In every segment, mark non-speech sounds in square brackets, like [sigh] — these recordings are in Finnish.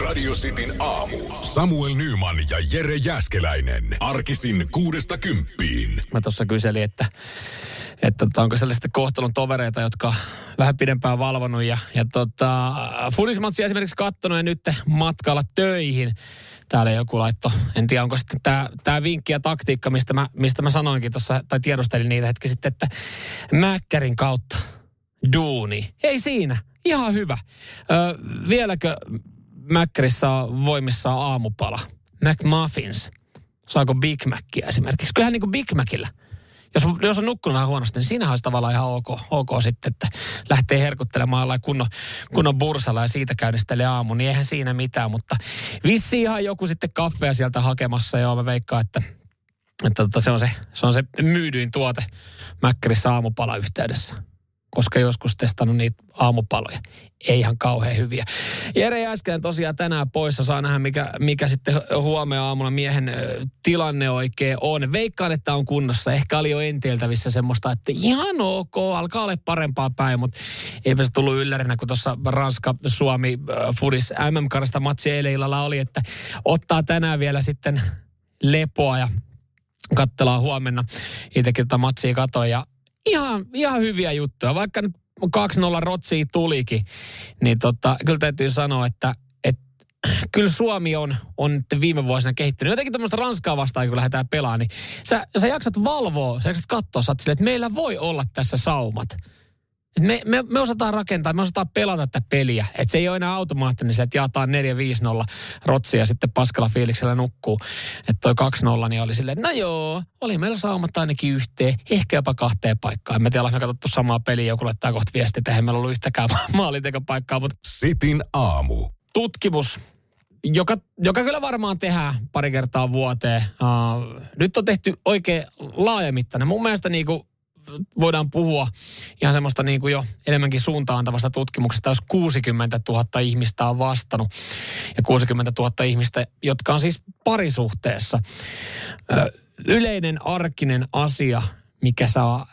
Radio Cityn aamu. Samuel Nyman ja Jere Jäskeläinen. Arkisin kuudesta kymppiin. Mä tuossa kyselin, että, että tota, onko sellaisia kohtalon tovereita, jotka vähän pidempään valvonut ja, ja tota, Fudismatsia esimerkiksi kattonut ja nyt matkalla töihin. Täällä joku laitto, en tiedä onko sitten tämä, tämä vinkki ja taktiikka, mistä mä, mistä mä sanoinkin tuossa, tai tiedostelin niitä hetki sitten, että Mäkkärin kautta duuni. Ei siinä, ihan hyvä. Ö, vieläkö Mäkkärissä on voimissaan aamupala? McMuffins. Saako Big Mackia esimerkiksi? Kyllähän niin kuin Big Macillä. Jos, jos on nukkunut vähän huonosti, niin siinä olisi tavallaan ihan ok, ok sitten, että lähtee herkuttelemaan jollain kunnon, kunnon bursalla ja siitä käynnistelee aamu, niin eihän siinä mitään, mutta vissi ihan joku sitten kaffea sieltä hakemassa, joo mä veikkaan, että, että tota, se, on se, se on se myydyin tuote Mäkkärissä aamupala yhteydessä koska joskus testannut niitä aamupaloja. Ei ihan kauhean hyviä. Jere Jääskelen tosiaan tänään poissa. Saa nähdä, mikä, mikä sitten huomenna aamulla miehen tilanne oikein on. Veikkaan, että on kunnossa. Ehkä oli jo enteltävissä semmoista, että ihan ok, alkaa olla parempaa päin, mutta eipä se tullut yllärinä, kun tuossa Ranska-Suomi Fudis MM-karasta matsi eilen illalla oli, että ottaa tänään vielä sitten lepoa ja katsellaan huomenna. Itsekin tätä matsia katoin ja ihan, ihan hyviä juttuja. Vaikka nyt 2-0 rotsia tulikin, niin tota, kyllä täytyy sanoa, että, kyllä Suomi on, on viime vuosina kehittynyt. Jotenkin tämmöistä Ranskaa vastaan, kun lähdetään pelaamaan, niin sä, sä jaksat valvoa, sä jaksat katsoa, sä silleen, että meillä voi olla tässä saumat. Et me, me, me osataan rakentaa, me osataan pelata tätä peliä. Että se ei ole enää automaattinen, että jaetaan 4-5-0 rotsia ja sitten paskalla fiiliksellä nukkuu. Että toi 2-0 niin oli silleen, että no joo, oli meillä saumat ainakin yhteen, ehkä jopa kahteen paikkaan. En mä tiedä, me katsottu samaa peliä, joku laittaa kohta viestiä, että eihän meillä ollut yhtäkään [laughs] maalintekopaikkaa. Mutta Sitin aamu. tutkimus, joka, joka kyllä varmaan tehdään pari kertaa vuoteen. Uh, nyt on tehty oikein laajamittainen. Mun mielestä niin kuin voidaan puhua ihan semmoista niin kuin jo enemmänkin suuntaantavasta tutkimuksesta, jos 60 000 ihmistä on vastannut. Ja 60 000 ihmistä, jotka on siis parisuhteessa. Yleinen arkinen asia, mikä saa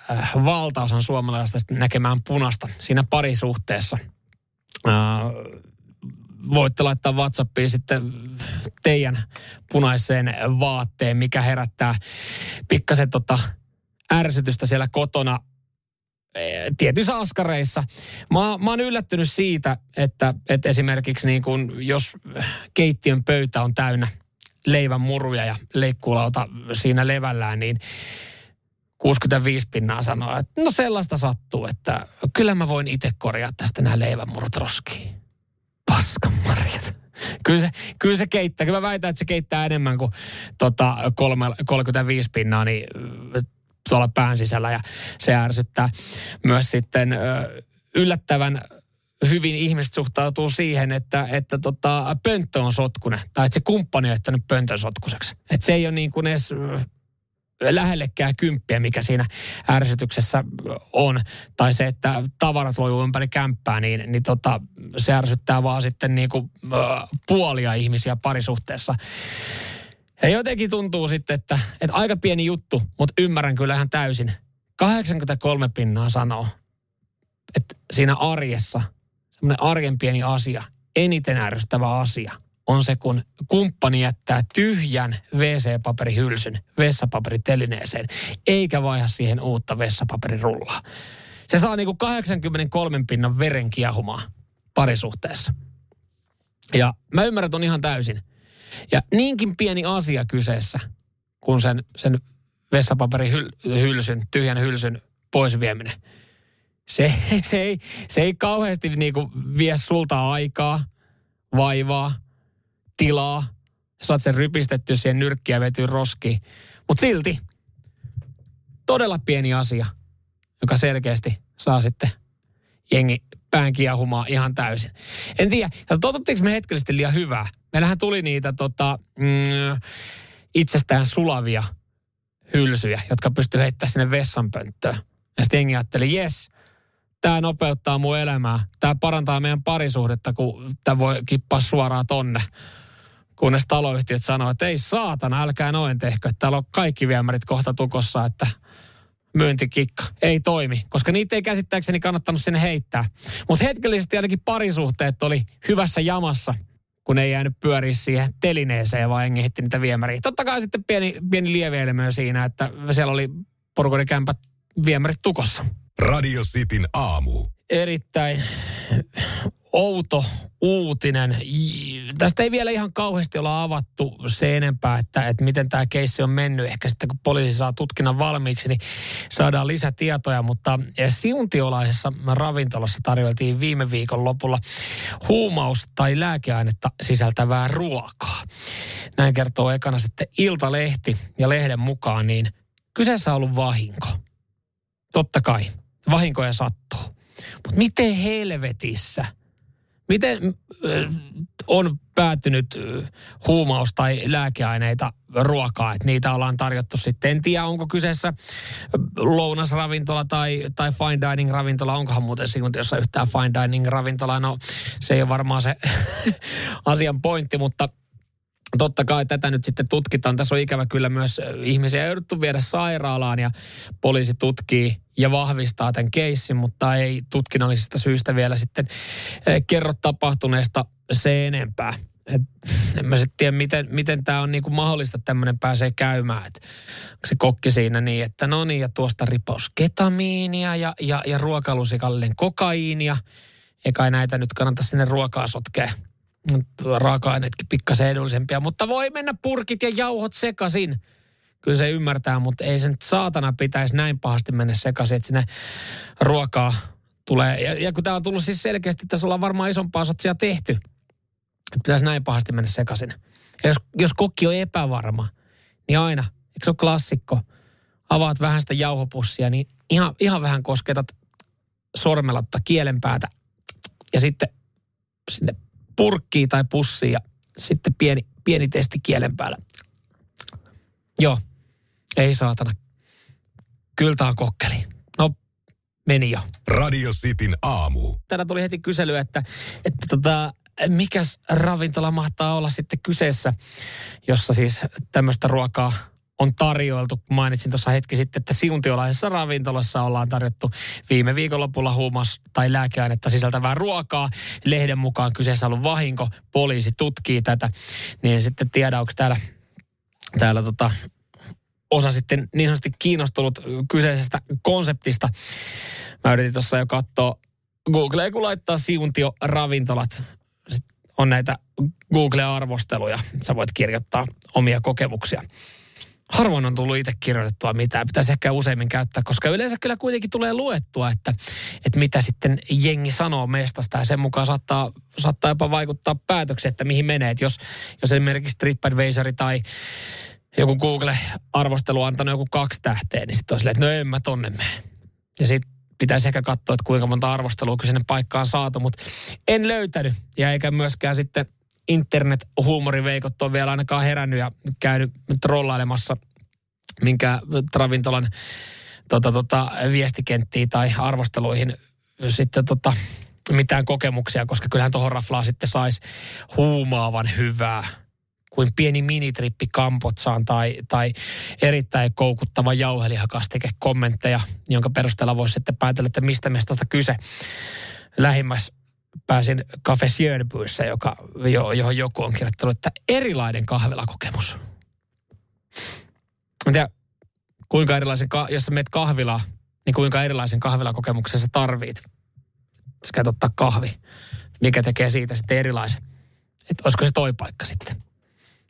valtaosan suomalaisista näkemään punasta siinä parisuhteessa. Voitte laittaa WhatsAppiin sitten teidän punaiseen vaatteen, mikä herättää pikkasen tota ärsytystä siellä kotona eh, tietyissä askareissa. Mä, mä oon yllättynyt siitä, että, että esimerkiksi niin kun, jos keittiön pöytä on täynnä leivän muruja ja leikkuulauta siinä levällään, niin 65 pinnaa sanoo, että no sellaista sattuu, että kyllä mä voin itse korjaa tästä nämä leivänmurut roskiin. Paskan marjat. Kyllä se, kyllä se keittää. Kyllä mä väitän, että se keittää enemmän kuin tota, kolme, 35 pinnaa, niin tuolla pään sisällä ja se ärsyttää myös sitten yllättävän hyvin ihmiset suhtautuu siihen, että, että tota, pönttö on sotkunen. Tai että se kumppani on jättänyt pöntön sotkuseksi. Että se ei ole niin kuin edes lähellekään kymppiä, mikä siinä ärsytyksessä on. Tai se, että tavarat voi ympäri kämppää, niin, niin tota, se ärsyttää vaan sitten niin kuin, äh, puolia ihmisiä parisuhteessa. Ja jotenkin tuntuu sitten, että, että aika pieni juttu, mutta ymmärrän kyllä ihan täysin. 83 pinnaa sanoo, että siinä arjessa, semmoinen arjen pieni asia, eniten ärsyttävä asia, on se, kun kumppani jättää tyhjän WC-paperihylsyn vessapaperitelineeseen, eikä vaiha siihen uutta vessapaperirullaa. Se saa niinku 83 pinnan veren kiehumaan parisuhteessa. Ja mä ymmärrän ton ihan täysin. Ja niinkin pieni asia kyseessä, kun sen, sen vessapaperihylsyn, tyhjän hylsyn pois vieminen. Se, se, ei, se ei kauheasti niinku vie sulta aikaa, vaivaa, tilaa. Saat sen rypistetty siihen nyrkkiä vetyy roskiin. Mutta silti todella pieni asia, joka selkeästi saa sitten jengi pään kiehumaan ihan täysin. En tiedä, totuttiinko me hetkellisesti liian hyvää? Meillähän tuli niitä tota, mm, itsestään sulavia hylsyjä, jotka pystyy heittämään sinne vessanpönttöön. Ja sitten jengi ajatteli, jes, tämä nopeuttaa mun elämää. Tämä parantaa meidän parisuhdetta, kun tämä voi kippaa suoraan tonne. Kunnes taloyhtiöt sanoo, että ei saatana, älkää noin tehkö. Täällä on kaikki viemärit kohta tukossa, että myyntikikka ei toimi, koska niitä ei käsittääkseni kannattanut sinne heittää. Mutta hetkellisesti ainakin parisuhteet oli hyvässä jamassa – kun ei jäänyt pyöriä siihen telineeseen, vaan jengi hitti niitä viemäriä. Totta kai sitten pieni, pieni lieveilmiö siinä, että siellä oli porukoiden kämpät viemärit tukossa. Radio Cityn aamu. Erittäin outo uutinen. Tästä ei vielä ihan kauheasti olla avattu se enempää, että, että miten tämä keissi on mennyt. Ehkä sitten kun poliisi saa tutkinnan valmiiksi, niin saadaan lisätietoja. Mutta siuntiolaisessa ravintolassa tarjoltiin viime viikon lopulla huumaus- tai lääkeainetta sisältävää ruokaa. Näin kertoo ekana sitten Iltalehti ja lehden mukaan, niin kyseessä on ollut vahinko. Totta kai, vahinkoja sattuu. Mutta miten helvetissä – Miten äh, on päättynyt äh, huumaus- tai lääkeaineita ruokaa, että niitä ollaan tarjottu sitten. En tiedä, onko kyseessä äh, lounasravintola tai, tai fine dining ravintola. Onkohan muuten jos yhtään fine dining ravintola? No se ei ole varmaan se [laughs] asian pointti, mutta totta kai tätä nyt sitten tutkitaan. Tässä on ikävä kyllä myös ihmisiä jouduttu viedä sairaalaan ja poliisi tutkii ja vahvistaa tämän keissin, mutta ei tutkinnallisista syistä vielä sitten kerro tapahtuneesta se enempää. Et en mä sitten tiedä, miten, miten tämä on niinku mahdollista, että tämmöinen pääsee käymään. Et se kokki siinä niin, että no niin, ja tuosta ripaus ketamiinia ja, ja, ja ruokalusikallinen kokaiinia. Eikä näitä nyt kannata sinne ruokaa sotkea raaka-aineetkin pikkasen edullisempia, mutta voi mennä purkit ja jauhot sekaisin. Kyllä se ymmärtää, mutta ei se nyt saatana pitäisi näin pahasti mennä sekaisin, että sinne ruokaa tulee. Ja, ja kun tämä on tullut siis selkeästi, että tässä ollaan varmaan isompaa satsia tehty, että pitäisi näin pahasti mennä sekaisin. Ja jos, jos kokki on epävarma, niin aina, eikö se ole klassikko, avaat vähän sitä jauhopussia, niin ihan, ihan vähän kosketat sormella kielen päätä ja sitten sinne purkkiin tai pussiin ja sitten pieni, pieni testi kielen päällä. Joo, ei saatana. Kyllä tämä kokkeli. No, meni jo. Radio Cityn aamu. Täällä tuli heti kysely, että, että tota, mikäs ravintola mahtaa olla sitten kyseessä, jossa siis tämmöistä ruokaa on tarjoiltu. Mainitsin tuossa hetki sitten, että siuntiolaisessa ravintolassa ollaan tarjottu viime viikonlopulla huumas- tai lääkeainetta sisältävää ruokaa. Lehden mukaan kyseessä on ollut vahinko. Poliisi tutkii tätä. Niin sitten tiedä, onko täällä, täällä tota, osa sitten niin sanotusti kiinnostunut kyseisestä konseptista. Mä yritin tuossa jo katsoa Google, kun laittaa siuntio ravintolat, on näitä Google-arvosteluja. Sä voit kirjoittaa omia kokemuksia harvoin on tullut itse kirjoitettua mitään. Pitäisi ehkä useimmin käyttää, koska yleensä kyllä kuitenkin tulee luettua, että, että mitä sitten jengi sanoo mestasta ja sen mukaan saattaa, saattaa jopa vaikuttaa päätökseen, että mihin menee. Jos, jos esimerkiksi TripAdvisor tai joku Google-arvostelu antanut joku kaksi tähteä, niin sitten on silleen, että no en mä tonne mene. Ja sitten pitäisi ehkä katsoa, että kuinka monta arvostelua kyseinen paikka on saatu, mutta en löytänyt. Ja eikä myöskään sitten internet-huumoriveikot on vielä ainakaan herännyt ja käynyt trollailemassa minkä ravintolan tota, tota, viestikenttiin tai arvosteluihin sitten tota, mitään kokemuksia, koska kyllähän tuohon raflaa sitten saisi huumaavan hyvää kuin pieni minitrippi Kampotsaan tai, tai erittäin koukuttava jauhelihakastike kommentteja, jonka perusteella voisi sitten päätellä, että mistä mestasta kyse. Lähimmäs pääsin Cafe Sjönbyyssä, joka, johon joku on kirjoittanut, että erilainen kahvilakokemus. Mä tiedä, kuinka erilaisen, jos sä meet kahvilaan, niin kuinka erilaisen kahvilakokemuksen sä tarvit. Sä käyt ottaa kahvi. Mikä tekee siitä sitten erilaisen. Että olisiko se toi paikka sitten.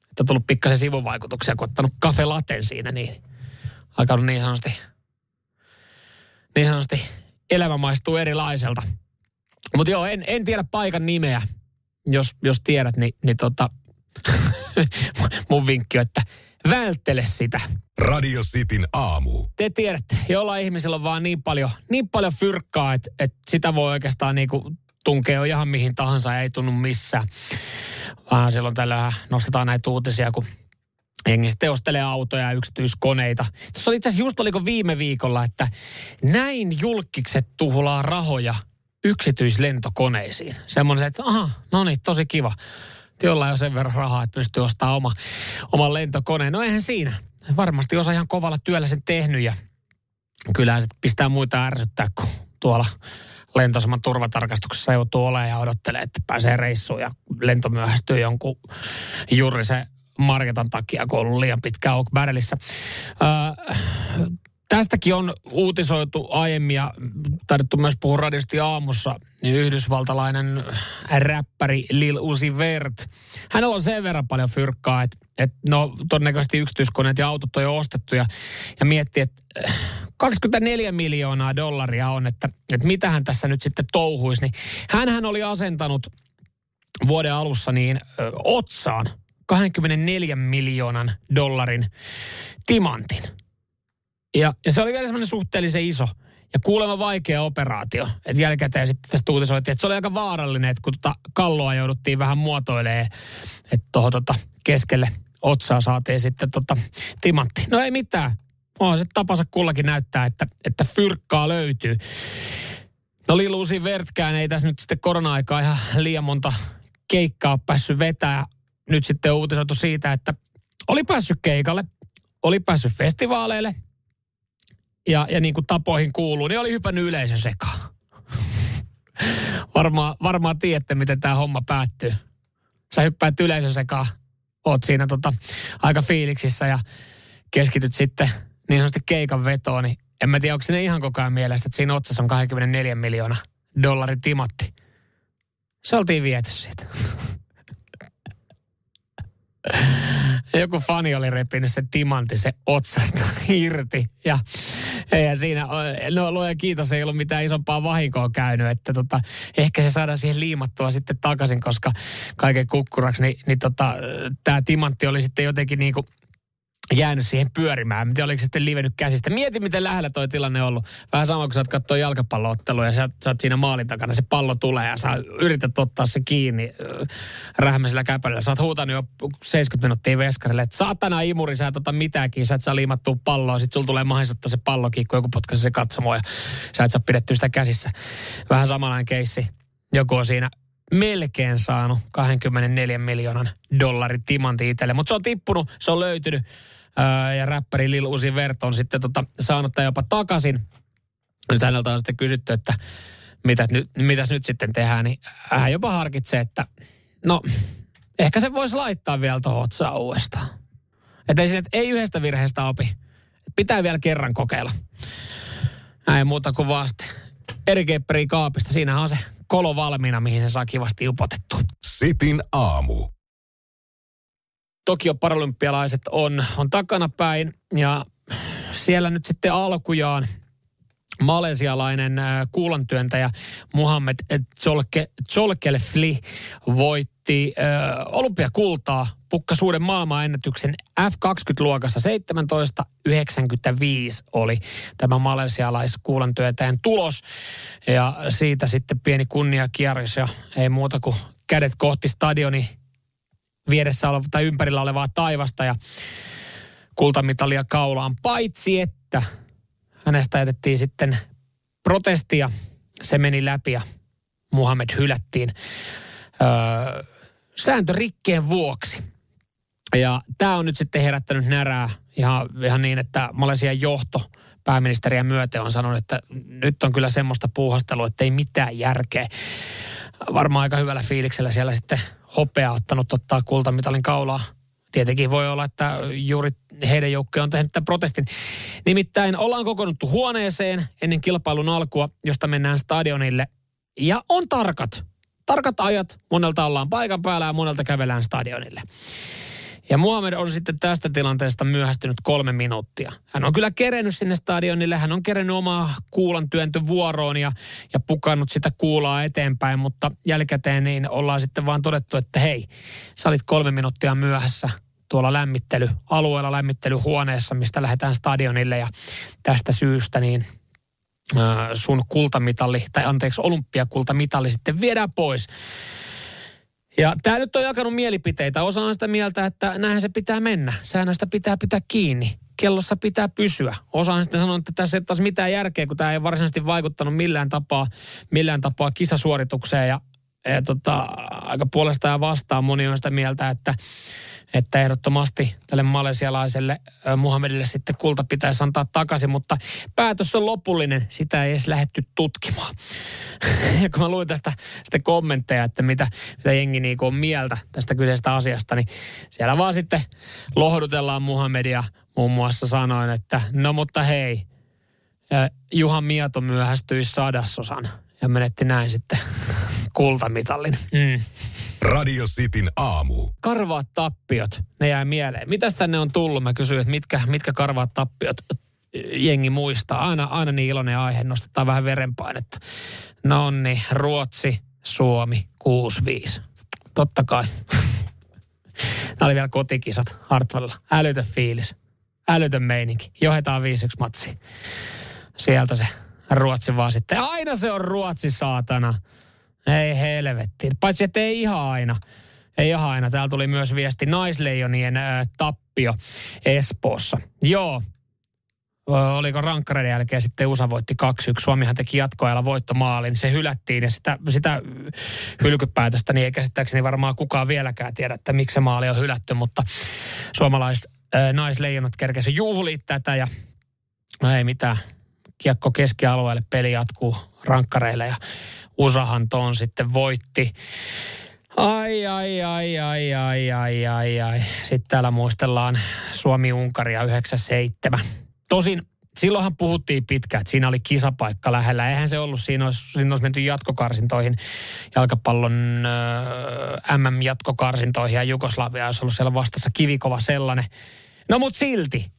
Että on tullut pikkasen sivuvaikutuksia, kun ottanut kafe laten siinä, niin alkanut niin sanotusti, niin sanotusti elämä maistuu erilaiselta. Mutta joo, en, en tiedä paikan nimeä. Jos, jos tiedät, niin, niin tota, [laughs] mun vinkki on, että välttele sitä. Radio Cityn aamu. Te tiedätte, jolla ihmisillä on vaan niin paljon, niin paljon fyrkkaa, että, että sitä voi oikeastaan niinku tunkea ihan mihin tahansa ja ei tunnu missään. Vaan silloin tällä nostetaan näitä uutisia, kun jengi sitten ostelee autoja ja yksityiskoneita. Tuossa oli itse asiassa just oliko viime viikolla, että näin julkikset tuhlaa rahoja yksityislentokoneisiin. Semmoinen, että aha, no niin, tosi kiva. Jolla on sen verran rahaa, että pystyy ostamaan oma, oman lentokoneen. No eihän siinä. Varmasti osa ihan kovalla työllä sen tehnyt ja kyllähän se pistää muita ärsyttää, kun tuolla lentosaman turvatarkastuksessa joutuu olemaan ja odottelee, että pääsee reissuun ja lento myöhästyy jonkun juuri se Marketan takia, kun on ollut liian pitkä Oak Barrelissa. Öö, Tästäkin on uutisoitu aiemmin ja taidettu myös puhua radiosti aamussa, niin yhdysvaltalainen räppäri Lil Uzi Vert. Hänellä on sen verran paljon fyrkkaa, että, että no todennäköisesti yksityiskoneet ja autot on jo ostettu ja, ja miettii, että 24 miljoonaa dollaria on, että, että mitä hän tässä nyt sitten touhuisi. Niin hänhän oli asentanut vuoden alussa niin ö, otsaan 24 miljoonan dollarin timantin – ja, ja se oli vielä semmoinen suhteellisen iso ja kuulemma vaikea operaatio. Että jälkikäteen sitten tästä uutisoitiin, että se oli aika vaarallinen, että kun tota kalloa jouduttiin vähän muotoilemaan, että tuohon tota keskelle otsaa saatiin sitten tota timantti. No ei mitään. On se tapansa kullakin näyttää, että, että fyrkkaa löytyy. No Liluusi Vertkään ei tässä nyt sitten korona-aikaa ihan liian monta keikkaa päässyt vetää. Nyt sitten uutisoitu siitä, että oli päässyt keikalle, oli päässyt festivaaleille – ja, ja niin kuin tapoihin kuuluu, niin oli hypännyt yleisö sekaan. varmaan, varmaan tiedätte, miten tämä homma päättyy. Sä hyppäät yleisön sekaan, oot siinä tota, aika fiiliksissä ja keskityt sitten niin sanotusti keikan vetoon, niin en mä tiedä, onko sinne ihan koko ajan mielestä, että siinä otsassa on 24 miljoonaa dollarin timatti. Se oltiin viety siitä. joku fani oli repinyt se timantti se otsasta [laughs] irti. Ja eihän siinä, no luoja kiitos, ei ollut mitään isompaa vahinkoa käynyt, että tota, ehkä se saadaan siihen liimattua sitten takaisin, koska kaiken kukkuraksi, niin, niin tota, tämä timantti oli sitten jotenkin niin kuin jäänyt siihen pyörimään. Miten oliko se sitten livennyt käsistä. Mieti, miten lähellä toi tilanne on ollut. Vähän sama kuin sä oot katsoa jalkapalloottelua ja sä, sä oot siinä maalin takana. Se pallo tulee ja sä yrität ottaa se kiinni äh, rähmäisellä käpällä. Sä oot huutanut jo 70 minuuttia veskarille, että saatana imuri, sä et ota mitäänkin. Sä et saa liimattua palloa. Sitten sulla tulee mahdollisuutta se pallokin, kun joku potkaisi se katsomo ja sä et saa pidettyä sitä käsissä. Vähän samanlainen keissi. Joku on siinä melkein saanut 24 miljoonan dollarin timanti itselle. Mutta se on tippunut, se on löytynyt ja räppäri Lil Uzi Vert on sitten tota, saanut tämän jopa takaisin. Nyt häneltä on sitten kysytty, että mitä nyt, mitäs nyt sitten tehdään, niin hän jopa harkitsee, että no ehkä se voisi laittaa vielä tuohon otsaan uudestaan. Että ei, ei yhdestä virheestä opi. Pitää vielä kerran kokeilla. Näin muuta kuin vasta. Eri kaapista. Siinä on se kolo valmiina, mihin se saa kivasti upotettu. Sitin aamu. Tokio paralympialaiset on, on takanapäin ja siellä nyt sitten alkujaan malesialainen äh, kuulantyöntäjä Muhammed Cholkelfli voitti äh, olympiakultaa pukkasuuden maailmanennätyksen F20-luokassa 17.95 oli tämä malesialaiskuulantyöntäjän tulos. Ja siitä sitten pieni kunniakierros ja ei muuta kuin kädet kohti stadioni vieressä oleva, tai ympärillä olevaa taivasta ja kultamitalia kaulaan. Paitsi että hänestä jätettiin sitten protestia. Se meni läpi ja Muhammed hylättiin öö, sääntörikkeen vuoksi. Ja tämä on nyt sitten herättänyt närää ihan, ihan niin, että Malesian johto pääministeriä myöten on sanonut, että nyt on kyllä semmoista puuhastelua, että ei mitään järkeä. Varmaan aika hyvällä fiiliksellä siellä sitten hopea ottanut ottaa kultamitalin kaulaa. Tietenkin voi olla, että juuri heidän joukkue on tehnyt tämän protestin. Nimittäin ollaan kokoonnuttu huoneeseen ennen kilpailun alkua, josta mennään stadionille. Ja on tarkat, tarkat ajat. Monelta ollaan paikan päällä ja monelta kävelään stadionille. Ja Muhammed on sitten tästä tilanteesta myöhästynyt kolme minuuttia. Hän on kyllä kerennyt sinne stadionille, hän on kerennyt omaa kuulan työntövuoroon ja, ja pukannut sitä kuulaa eteenpäin, mutta jälkikäteen niin ollaan sitten vaan todettu, että hei, sä olit kolme minuuttia myöhässä tuolla lämmittelyalueella, lämmittelyhuoneessa, mistä lähdetään stadionille ja tästä syystä niin sun kultamitalli, tai anteeksi olympiakultamitalli sitten viedään pois. Ja tämä nyt on jakanut mielipiteitä. Osa on sitä mieltä, että näinhän se pitää mennä. Säännöstä pitää pitää kiinni. Kellossa pitää pysyä. Osa on sitten sanonut, että tässä ei taas mitään järkeä, kun tämä ei varsinaisesti vaikuttanut millään tapaa, millään tapaa kisasuoritukseen. Ja, ja tota, aika puolesta ja vastaan moni on sitä mieltä, että että ehdottomasti tälle malesialaiselle Muhammedille sitten kulta pitäisi antaa takaisin, mutta päätös on lopullinen, sitä ei edes lähetty tutkimaan. [laughs] ja kun mä luin tästä sitten kommentteja, että mitä, mitä jengi niin on mieltä tästä kyseisestä asiasta, niin siellä vaan sitten lohdutellaan Muhammedia muun muassa sanoen, että no mutta hei, Juhan Mieto myöhästyi sadasosan ja menetti näin sitten [laughs] kultamitalin. Mm. Radio Cityn aamu. Karvaat tappiot, ne jää mieleen. Mitäs tänne on tullut? Mä kysyin, että mitkä, mitkä karvaat tappiot jengi muistaa. Aina, aina niin iloinen aihe, nostetaan vähän verenpainetta. No niin, Ruotsi, Suomi, 6-5. Totta kai. [laughs] Nämä oli vielä kotikisat Hartwalla. Älytön fiilis. Älytön meininki. Johetaan 5-1 matsi. Sieltä se Ruotsi vaan sitten. Aina se on Ruotsi, saatana. Ei helvetti. Paitsi, että ei ihan aina. Ei ihan aina. Täällä tuli myös viesti naisleijonien ää, tappio Espoossa. Joo, oliko rankkareiden jälkeen sitten USA voitti 2-1. Suomihan teki jatkoajalla voittomaalin. Se hylättiin ja sitä, sitä hylkypäätöstä niin ei käsittääkseni varmaan kukaan vieläkään tiedä, että miksi se maali on hylätty, mutta suomalaiset naisleijonat kerkesi juhliit tätä ja no ei mitään. Kiekko keskialueelle, peli jatkuu rankkareille ja USAhan ton sitten voitti. Ai, ai, ai, ai, ai, ai, ai, ai. Sitten täällä muistellaan Suomi-Unkaria 97. Tosin silloinhan puhuttiin pitkään, että siinä oli kisapaikka lähellä. Eihän se ollut, siinä olisi, siinä olisi menty jatkokarsintoihin, jalkapallon äh, MM-jatkokarsintoihin ja Jugoslavia olisi ollut siellä vastassa kivikova sellainen. No mut silti,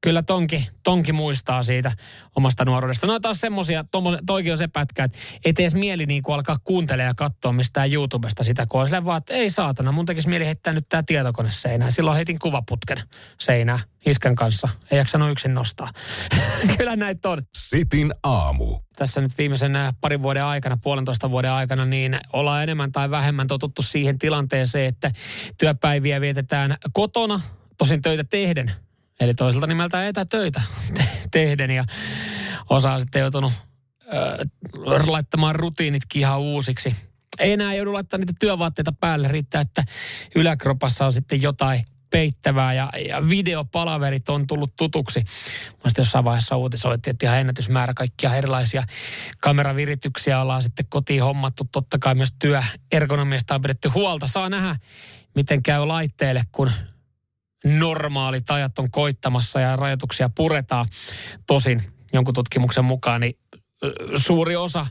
kyllä tonki, tonki muistaa siitä omasta nuoruudesta. No taas semmosia, toikin on se pätkä, että ei edes mieli niin kuin alkaa kuuntelemaan ja katsoa mistään YouTubesta sitä, kun on vaan, että ei saatana, mun tekisi mieli heittää nyt tämä tietokone seinään. Silloin heitin kuvaputken seinään iskän kanssa. Ei jaksanut yksin nostaa. [laughs] kyllä näitä on. Sitin aamu. Tässä nyt viimeisen äh, parin vuoden aikana, puolentoista vuoden aikana, niin ollaan enemmän tai vähemmän totuttu siihen tilanteeseen, että työpäiviä vietetään kotona, tosin töitä tehden Eli toiselta nimeltä etätöitä te- tehden ja osa on sitten joutunut ö, laittamaan rutiinitkin ihan uusiksi. Ei enää joudu laittamaan niitä työvaatteita päälle, riittää, että yläkropassa on sitten jotain peittävää ja, ja videopalaverit on tullut tutuksi. Mä sitten jossain vaiheessa uutisoitiin, että ihan ennätysmäärä kaikkia erilaisia kameravirityksiä ollaan sitten kotiin hommattu. Totta kai myös työergonomiasta on pidetty huolta. Saa nähdä, miten käy laitteelle, kun normaalit ajat on koittamassa ja rajoituksia puretaan. Tosin jonkun tutkimuksen mukaan niin suuri osa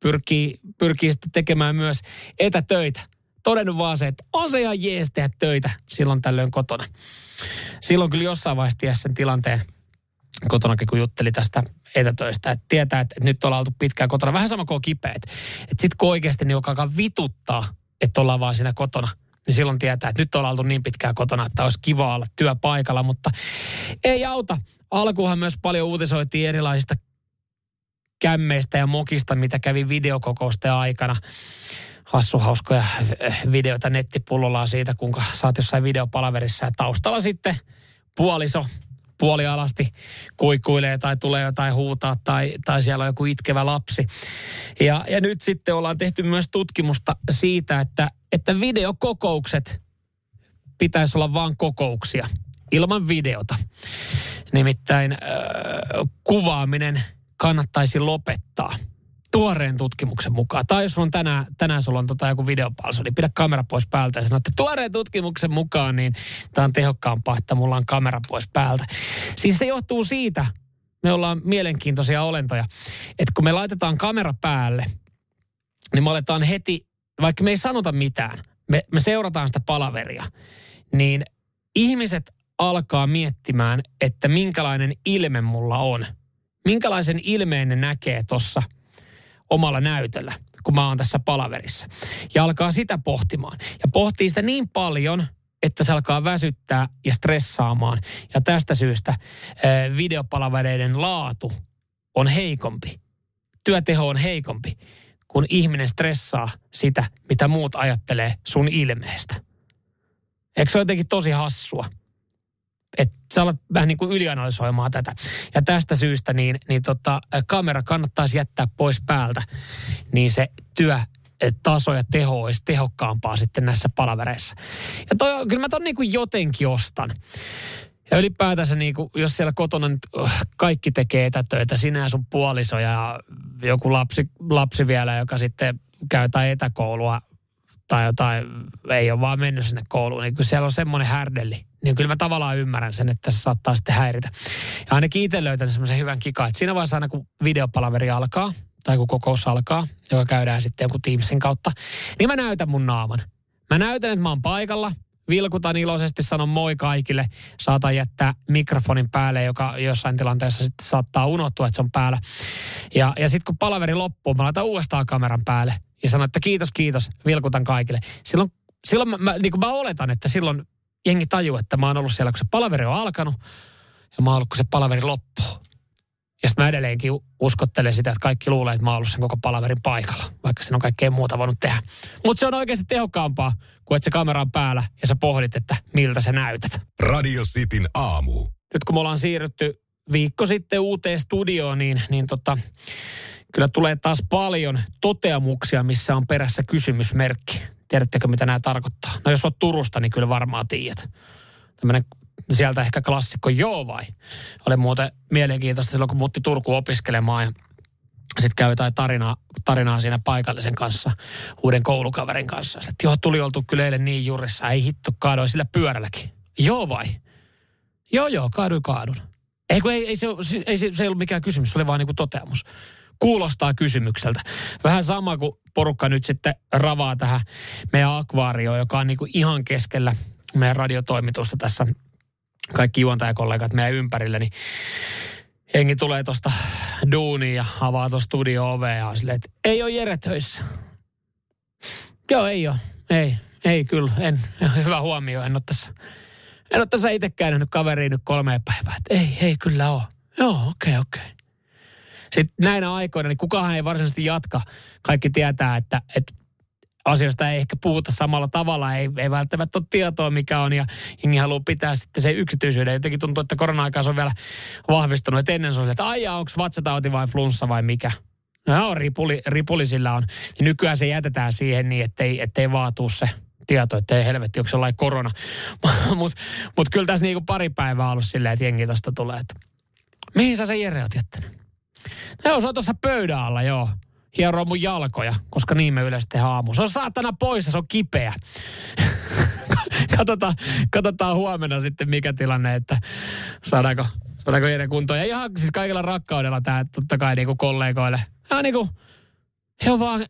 pyrkii, pyrkii sitten tekemään myös etätöitä. Todennut vaan se, että on se ihan jees tehdä töitä silloin tällöin kotona. Silloin kyllä jossain vaiheessa sen tilanteen kotonakin, kun jutteli tästä etätöistä, että tietää, että nyt ollaan oltu pitkään kotona. Vähän sama kuin on kipeät. Että sitten kun oikeasti niin vituttaa, että ollaan vaan siinä kotona – niin silloin tietää, että nyt ollaan oltu niin pitkään kotona, että olisi kiva olla työpaikalla, mutta ei auta. Alkuhan myös paljon uutisoitiin erilaisista kämmeistä ja mokista, mitä kävi videokokousten aikana. Hassu hauskoja videoita nettipullollaan siitä, kuinka saat jossain videopalaverissa ja taustalla sitten puoliso puolialasti kuikuilee tai tulee jotain huutaa tai, tai siellä on joku itkevä lapsi. Ja, ja nyt sitten ollaan tehty myös tutkimusta siitä, että, että videokokoukset pitäisi olla vain kokouksia ilman videota. Nimittäin äh, kuvaaminen kannattaisi lopettaa – tuoreen tutkimuksen mukaan, tai jos on tänään, tänään sulla on tota joku videopalsu, niin pidä kamera pois päältä ja sano, että tuoreen tutkimuksen mukaan, niin tämä on tehokkaampaa, että mulla on kamera pois päältä. Siis se johtuu siitä, me ollaan mielenkiintoisia olentoja, että kun me laitetaan kamera päälle, niin me aletaan heti, vaikka me ei sanota mitään, me, me seurataan sitä palaveria, niin ihmiset alkaa miettimään, että minkälainen ilme mulla on. Minkälaisen ilmeen ne näkee tuossa – omalla näytöllä, kun mä oon tässä palaverissa. Ja alkaa sitä pohtimaan. Ja pohtii sitä niin paljon, että se alkaa väsyttää ja stressaamaan. Ja tästä syystä videopalavereiden laatu on heikompi. Työteho on heikompi, kun ihminen stressaa sitä, mitä muut ajattelee sun ilmeestä. Eikö se ole jotenkin tosi hassua? että sä alat vähän niin kuin ylianalysoimaan tätä. Ja tästä syystä niin, niin tota, kamera kannattaisi jättää pois päältä, niin se työ että taso ja teho olisi tehokkaampaa sitten näissä palavereissa. Ja toi, kyllä mä ton niin kuin jotenkin ostan. Ja ylipäätänsä, niin kuin, jos siellä kotona nyt äh, kaikki tekee etätöitä, sinä ja sun puoliso ja joku lapsi, lapsi vielä, joka sitten käy tai etäkoulua tai jotain, ei ole vaan mennyt sinne kouluun, niin kun siellä on semmoinen härdelli, niin kyllä mä tavallaan ymmärrän sen, että se saattaa sitten häiritä. Ja ainakin itse löytänyt semmoisen hyvän kikan, että siinä vaiheessa aina kun videopalaveri alkaa, tai kun kokous alkaa, joka käydään sitten joku Teamsin kautta, niin mä näytän mun naaman. Mä näytän, että mä oon paikalla, vilkutan iloisesti, sanon moi kaikille. Saatan jättää mikrofonin päälle, joka jossain tilanteessa sitten saattaa unohtua, että se on päällä. Ja, ja sitten kun palaveri loppuu, mä laitan uudestaan kameran päälle ja sanon, että kiitos, kiitos, vilkutan kaikille. Silloin, silloin mä, mä, niin kuin mä oletan, että silloin jengi tajuu, että mä oon ollut siellä, kun se palaveri on alkanut ja mä oon ollut, kun se palaveri loppuu. Ja sitten mä edelleenkin uskottelen sitä, että kaikki luulee, että mä oon ollut sen koko palaverin paikalla, vaikka siinä on kaikkea muuta voinut tehdä. Mutta se on oikeasti tehokkaampaa, kuin että se kamera on päällä ja sä pohdit, että miltä sä näytät. Radio Cityn aamu. Nyt kun me ollaan siirrytty viikko sitten uuteen studioon, niin, niin tota, kyllä tulee taas paljon toteamuksia, missä on perässä kysymysmerkki. Tiedättekö, mitä nämä tarkoittaa? No jos olet Turusta, niin kyllä varmaan tiedät. Tämmöinen sieltä ehkä klassikko, joo vai? Oli muuten mielenkiintoista silloin, kun muutti Turku opiskelemaan ja sitten käy jotain tarinaa, tarinaa siinä paikallisen kanssa, uuden koulukaverin kanssa. Että joo, tuli oltu kyllä eilen niin jurissa, ei hitto, kaadoin sillä pyörälläkin. Joo vai? Joo, joo, kaaduin kaadun. Ei, ei, ei, se, ei se, se ei ollut mikään kysymys, se oli vaan niin kuin toteamus. Kuulostaa kysymykseltä. Vähän sama kuin porukka nyt sitten ravaa tähän meidän akvaarioon, joka on niin kuin ihan keskellä meidän radiotoimitusta tässä kaikki juontajakollegat meidän ympärillä, niin hengi tulee tuosta duuniin ja avaa tuosta studio-ovea ja on silleen, että ei ole Jere töissä. Joo, ei ole. Ei, ei kyllä. En, [laughs] hyvä huomio. En ole tässä, en ole tässä itsekään nähnyt kaveriin nyt kolme päivää. Että ei, ei kyllä ole. Joo, okei, okay, okei. Okay. Sitten näinä aikoina, niin kukaan ei varsinaisesti jatka. Kaikki tietää, että, että asioista ei ehkä puhuta samalla tavalla, ei, ei välttämättä ole tietoa mikä on ja jengi haluaa pitää sitten se yksityisyyden. Jotenkin tuntuu, että korona-aikaa on vielä vahvistunut, että ennen se oli, että aijaa, onko vatsatauti vai flunssa vai mikä. No ripuli, ripulisilla on. Ja nykyään se jätetään siihen niin, ettei, ettei vaatuu se tieto, että ei helvetti, onko se jollain korona. [laughs] Mutta mut kyllä tässä niinku pari päivää ollut silleen, että jengi tosta tulee, että mihin sä se Jere oot jättänyt? No se on tuossa pöydän alla, joo hieroo mun jalkoja, koska niin me yleensä tehdään aamu. Se on saatana pois ja se on kipeä. [laughs] katsotaan, katsotaan huomenna sitten mikä tilanne, että saadaanko, saadaanko Jere kuntoon. Ja ihan siis kaikilla rakkaudella tämä totta kai niinku kollegoille. Ja niinku, he on vaan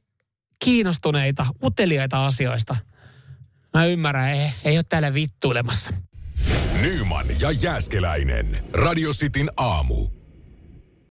kiinnostuneita, uteliaita asioista. Mä ymmärrän, ei, ei ole täällä vittuilemassa. Nyman ja Jääskeläinen. Radio Cityn aamu.